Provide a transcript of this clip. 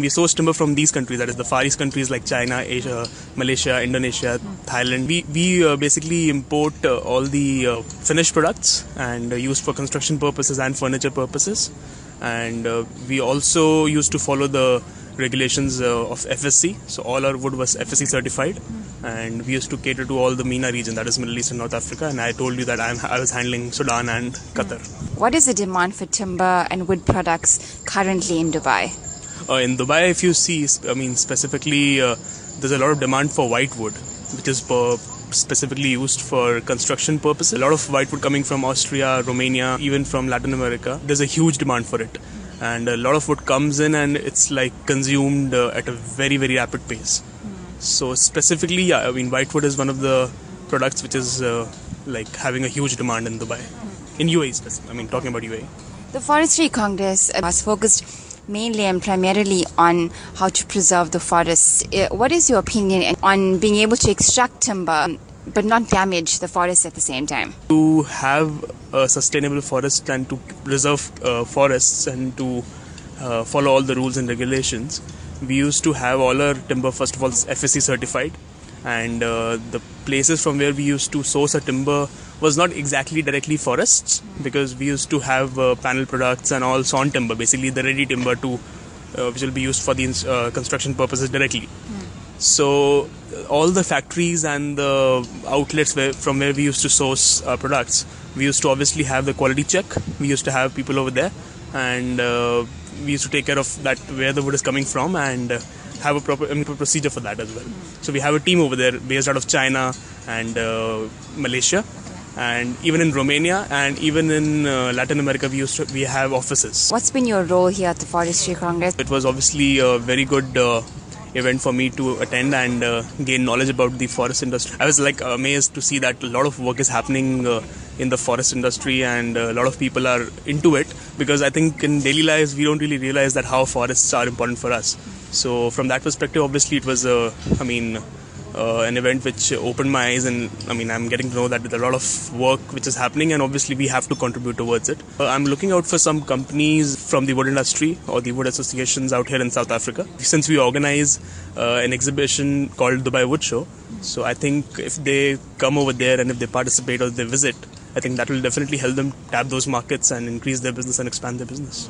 We source timber from these countries, that is the Far East countries like China, Asia, Malaysia, Indonesia, Thailand. We, we uh, basically import uh, all the uh, finished products and uh, used for construction purposes and furniture purposes. And uh, we also used to follow the regulations uh, of FSC. So all our wood was FSC certified, and we used to cater to all the MENA region, that is Middle East and North Africa. And I told you that I'm, I was handling Sudan and Qatar. What is the demand for timber and wood products currently in Dubai? Uh, in Dubai, if you see, I mean, specifically, uh, there's a lot of demand for white wood, which is specifically used for construction purposes. A lot of white wood coming from Austria, Romania, even from Latin America. There's a huge demand for it. And a lot of wood comes in and it's like consumed uh, at a very, very rapid pace. So, specifically, yeah, I mean, white wood is one of the products which is uh, like having a huge demand in Dubai. In UAE, specifically. I mean, talking about UAE. The Forestry Congress was focused mainly and primarily on how to preserve the forests. Uh, What is your opinion on being able to extract timber but not damage the forest at the same time? to have a sustainable forest and to preserve uh, forests and to uh, follow all the rules and regulations, we used to have all our timber first of all FSC certified, and uh, the places from where we used to source our timber was not exactly directly forests because we used to have uh, panel products and all sawn timber, basically the ready timber to uh, which will be used for the uh, construction purposes directly. So uh, all the factories and the outlets where, from where we used to source uh, products, we used to obviously have the quality check. We used to have people over there, and uh, we used to take care of that where the wood is coming from and uh, have a proper I mean, procedure for that as well. So we have a team over there based out of China and uh, Malaysia. And even in Romania and even in uh, Latin America, we used to, we have offices. What's been your role here at the Forestry Congress? It was obviously a very good uh, event for me to attend and uh, gain knowledge about the forest industry. I was like amazed to see that a lot of work is happening uh, in the forest industry and a lot of people are into it because I think in daily lives we don't really realize that how forests are important for us. So from that perspective, obviously it was I mean, uh, an event which opened my eyes and I mean I'm getting to know that there's a lot of work which is happening and obviously we have to contribute towards it. Uh, I'm looking out for some companies from the wood industry or the wood associations out here in South Africa. Since we organize uh, an exhibition called Dubai Wood Show, so I think if they come over there and if they participate or they visit, I think that will definitely help them tap those markets and increase their business and expand their business.